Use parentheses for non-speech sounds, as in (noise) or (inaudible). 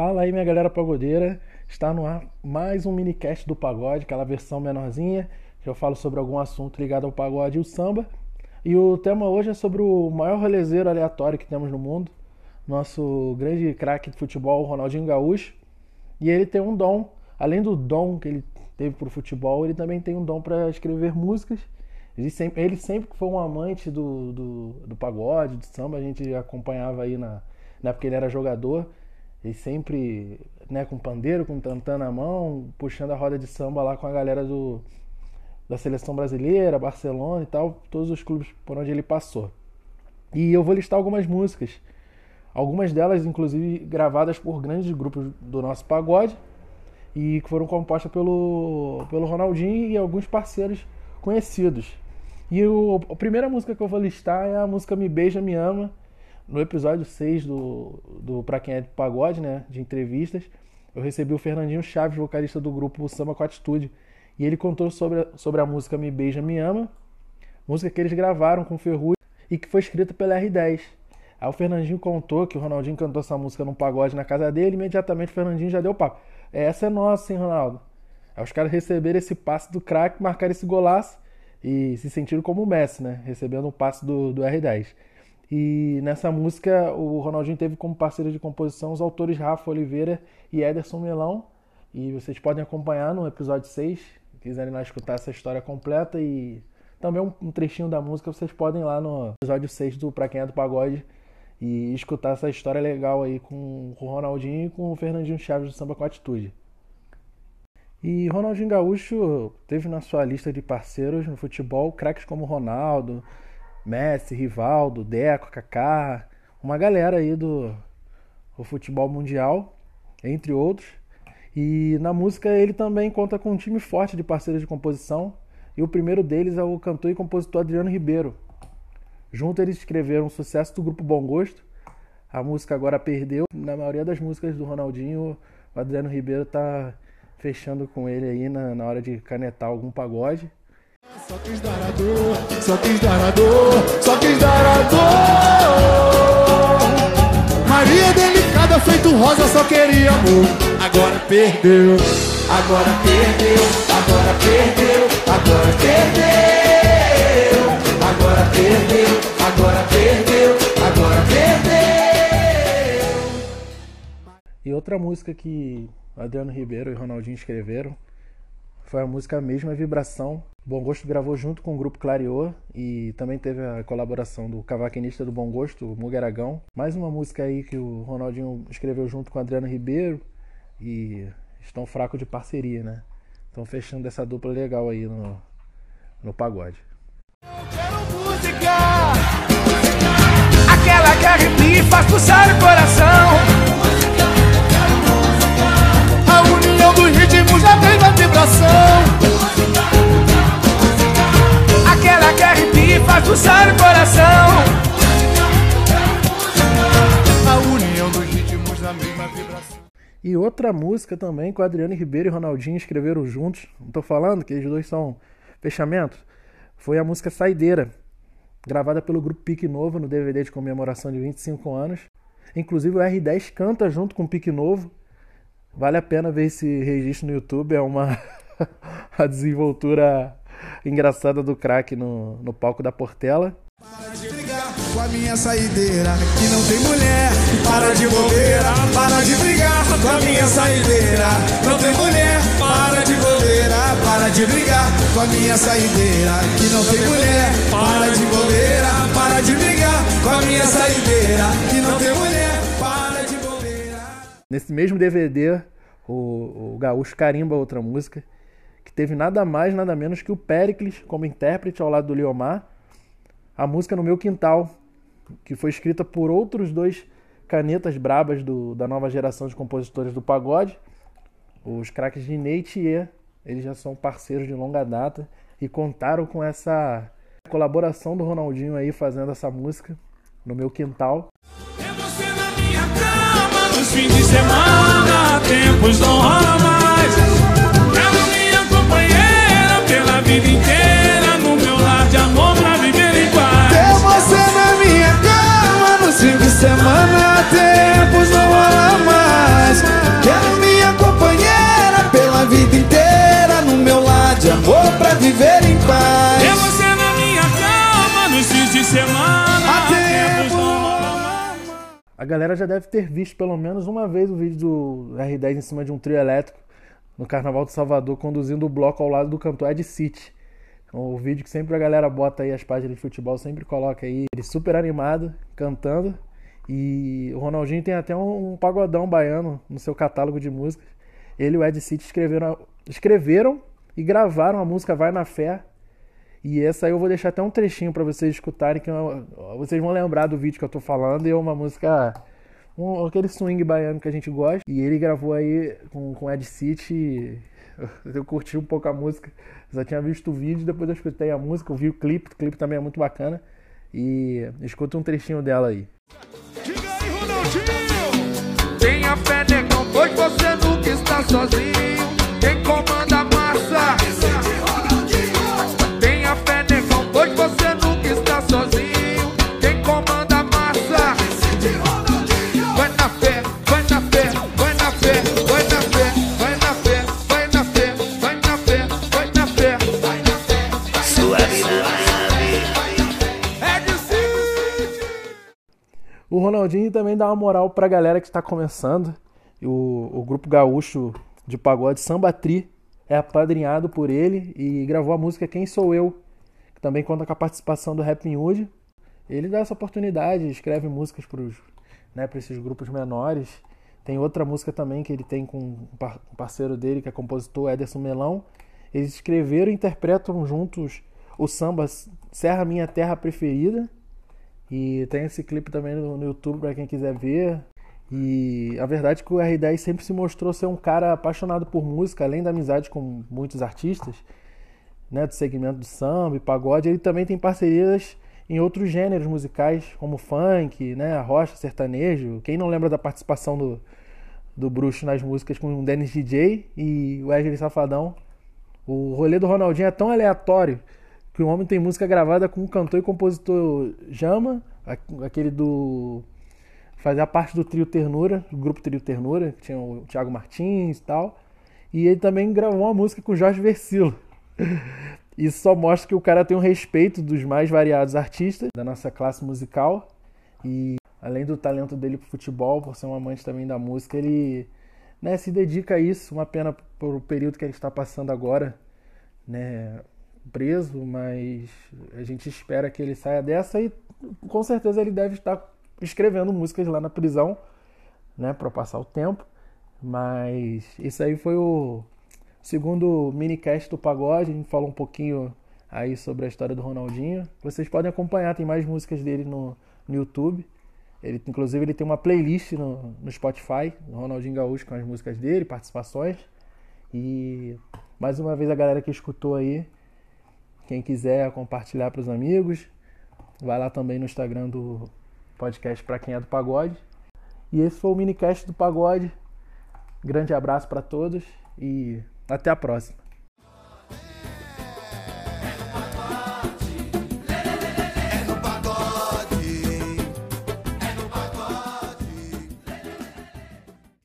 Fala aí, minha galera pagodeira. Está no ar mais um minicast do pagode, aquela versão menorzinha, que eu falo sobre algum assunto ligado ao pagode e o samba. E o tema hoje é sobre o maior rolezeiro aleatório que temos no mundo, nosso grande craque de futebol, Ronaldinho Gaúcho. E ele tem um dom, além do dom que ele teve para o futebol, ele também tem um dom para escrever músicas. Ele sempre, ele sempre foi um amante do, do, do pagode, do samba, a gente acompanhava aí na, na época que ele era jogador. Ele sempre, né, com pandeiro, com tantã na mão, puxando a roda de samba lá com a galera do, da seleção brasileira, Barcelona e tal, todos os clubes por onde ele passou. E eu vou listar algumas músicas, algumas delas inclusive gravadas por grandes grupos do nosso pagode e que foram compostas pelo, pelo Ronaldinho e alguns parceiros conhecidos. E a primeira música que eu vou listar é a música Me Beija, Me Ama, no episódio 6 do, do Pra Quem é de Pagode, né, de entrevistas, eu recebi o Fernandinho Chaves, vocalista do grupo Samba com Atitude, e ele contou sobre a, sobre a música Me Beija, Me Ama, música que eles gravaram com Ferrugem e que foi escrita pela R10. Aí o Fernandinho contou que o Ronaldinho cantou essa música num pagode na casa dele, imediatamente o Fernandinho já deu papo. Essa é nossa, hein, Ronaldo? Aí os caras receberam esse passe do craque, marcaram esse golaço e se sentiram como o Messi, né? Recebendo um passe do, do R10. E nessa música o Ronaldinho teve como parceiro de composição os autores Rafa Oliveira e Ederson Melão. E vocês podem acompanhar no episódio 6, se quiserem lá escutar essa história completa e também um trechinho da música, vocês podem ir lá no episódio 6 do Pra Quem é do Pagode e escutar essa história legal aí com o Ronaldinho e com o Fernandinho Chaves do Samba com Atitude. E Ronaldinho Gaúcho teve na sua lista de parceiros no futebol craques como Ronaldo, Messi, Rivaldo, Deco, Kaká, uma galera aí do, do futebol mundial, entre outros. E na música ele também conta com um time forte de parceiros de composição, e o primeiro deles é o cantor e compositor Adriano Ribeiro. Junto eles escreveram um sucesso do grupo Bom Gosto. A música agora perdeu. Na maioria das músicas do Ronaldinho, o Adriano Ribeiro tá fechando com ele aí na, na hora de canetar algum pagode. Só quis dar a dor, só quis dar a dor, só quis dar a dor. Maria delicada, feito rosa, só queria amor. Agora perdeu, agora perdeu, agora perdeu, agora perdeu. Agora perdeu, agora perdeu, agora perdeu. E outra música que Adriano Ribeiro e Ronaldinho escreveram foi a música Mesma Vibração. Bom Gosto gravou junto com o grupo Clariô e também teve a colaboração do cavaquinista do Bom Gosto, Mugueragão. Mais uma música aí que o Ronaldinho escreveu junto com o Adriano Ribeiro e estão fracos de parceria, né? Estão fechando essa dupla legal aí no, no pagode. Eu quero música, aquela que arrepia e faz pulsar o coração. vibração pulsar o coração. A união dos ritmos mesma vibração. E outra música também que o Adriano Ribeiro e Ronaldinho escreveram juntos. Não tô falando que eles dois são fechamentos. Foi a música Saideira Gravada pelo grupo Pique Novo no DVD de comemoração de 25 anos. Inclusive o R10 canta junto com o Pique Novo. Vale a pena ver esse registro no YouTube, é uma (laughs) a desenvoltura engraçada do craque no, no palco da Portela. Para de brigar com a minha saideira, que não tem mulher. Para de bobeira, para de brigar com a minha saideira, não tem mulher. Para de bobeira, para de brigar com a minha saideira, que não tem mulher. Para de bobeira, para de brigar com a minha saideira, que não tem mulher. Nesse mesmo DVD, o, o Gaúcho carimba outra música, teve nada mais, nada menos que o Pericles como intérprete ao lado do Liomar. A música No Meu Quintal, que foi escrita por outros dois canetas brabas do, da nova geração de compositores do pagode, os craques de e Eles já são parceiros de longa data e contaram com essa colaboração do Ronaldinho aí fazendo essa música no meu quintal fim de semana, tempos não rola mais. Galera já deve ter visto pelo menos uma vez o vídeo do R10 em cima de um trio elétrico no Carnaval de Salvador, conduzindo o bloco ao lado do cantor Ed City. O vídeo que sempre a galera bota aí, as páginas de futebol sempre coloca aí, ele super animado, cantando. E o Ronaldinho tem até um, um pagodão baiano no seu catálogo de músicas. Ele e o Ed City escreveram, escreveram e gravaram a música Vai na Fé. E essa aí eu vou deixar até um trechinho para vocês escutarem, que eu, vocês vão lembrar do vídeo que eu tô falando. E é uma música um, aquele swing baiano que a gente gosta. E ele gravou aí com, com Ed City. (laughs) Eu curti um pouco a música. Já tinha visto o vídeo, depois eu escutei a música, eu vi o clipe. O clipe também é muito bacana. E escuta um trechinho dela aí. Diga aí, Ronaldinho! Tenha fé, negão, pois você nunca está sozinho. Ronaldinho também dá uma moral pra galera que está começando. O, o grupo gaúcho de pagode Samba Tri é apadrinhado por ele e gravou a música Quem Sou Eu, que também conta com a participação do Rap Hood. Ele dá essa oportunidade, escreve músicas para né, esses grupos menores. Tem outra música também que ele tem com um parceiro dele, que é compositor Ederson Melão. Eles escreveram e interpretam juntos o samba Serra Minha Terra Preferida e tem esse clipe também no, no YouTube para quem quiser ver. E a verdade é que o R10 sempre se mostrou ser um cara apaixonado por música, além da amizade com muitos artistas, né, do segmento do samba e pagode, ele também tem parcerias em outros gêneros musicais, como funk, né, rocha, sertanejo. Quem não lembra da participação do, do Bruxo nas músicas com o Dennis DJ e o Wesley Safadão? O rolê do Ronaldinho é tão aleatório o homem tem música gravada com o cantor e compositor Jama, aquele do. fazia parte do trio Ternura, do grupo Trio Ternura, que tinha o Thiago Martins e tal. E ele também gravou uma música com o Jorge Versilo. (laughs) Isso só mostra que o cara tem um respeito dos mais variados artistas da nossa classe musical. E além do talento dele pro futebol, por ser um amante também da música, ele né, se dedica a isso. Uma pena por o período que ele está passando agora, né? Preso, mas a gente espera que ele saia dessa e com certeza ele deve estar escrevendo músicas lá na prisão, né, para passar o tempo. Mas isso aí foi o segundo minicast do Pagode, a gente falou um pouquinho aí sobre a história do Ronaldinho. Vocês podem acompanhar, tem mais músicas dele no, no YouTube. Ele, inclusive, ele tem uma playlist no, no Spotify, Ronaldinho Gaúcho, com as músicas dele, participações. E mais uma vez a galera que escutou aí, quem quiser compartilhar para os amigos, vai lá também no Instagram do podcast para quem é do pagode. E esse foi o minicast do pagode. Grande abraço para todos e até a próxima.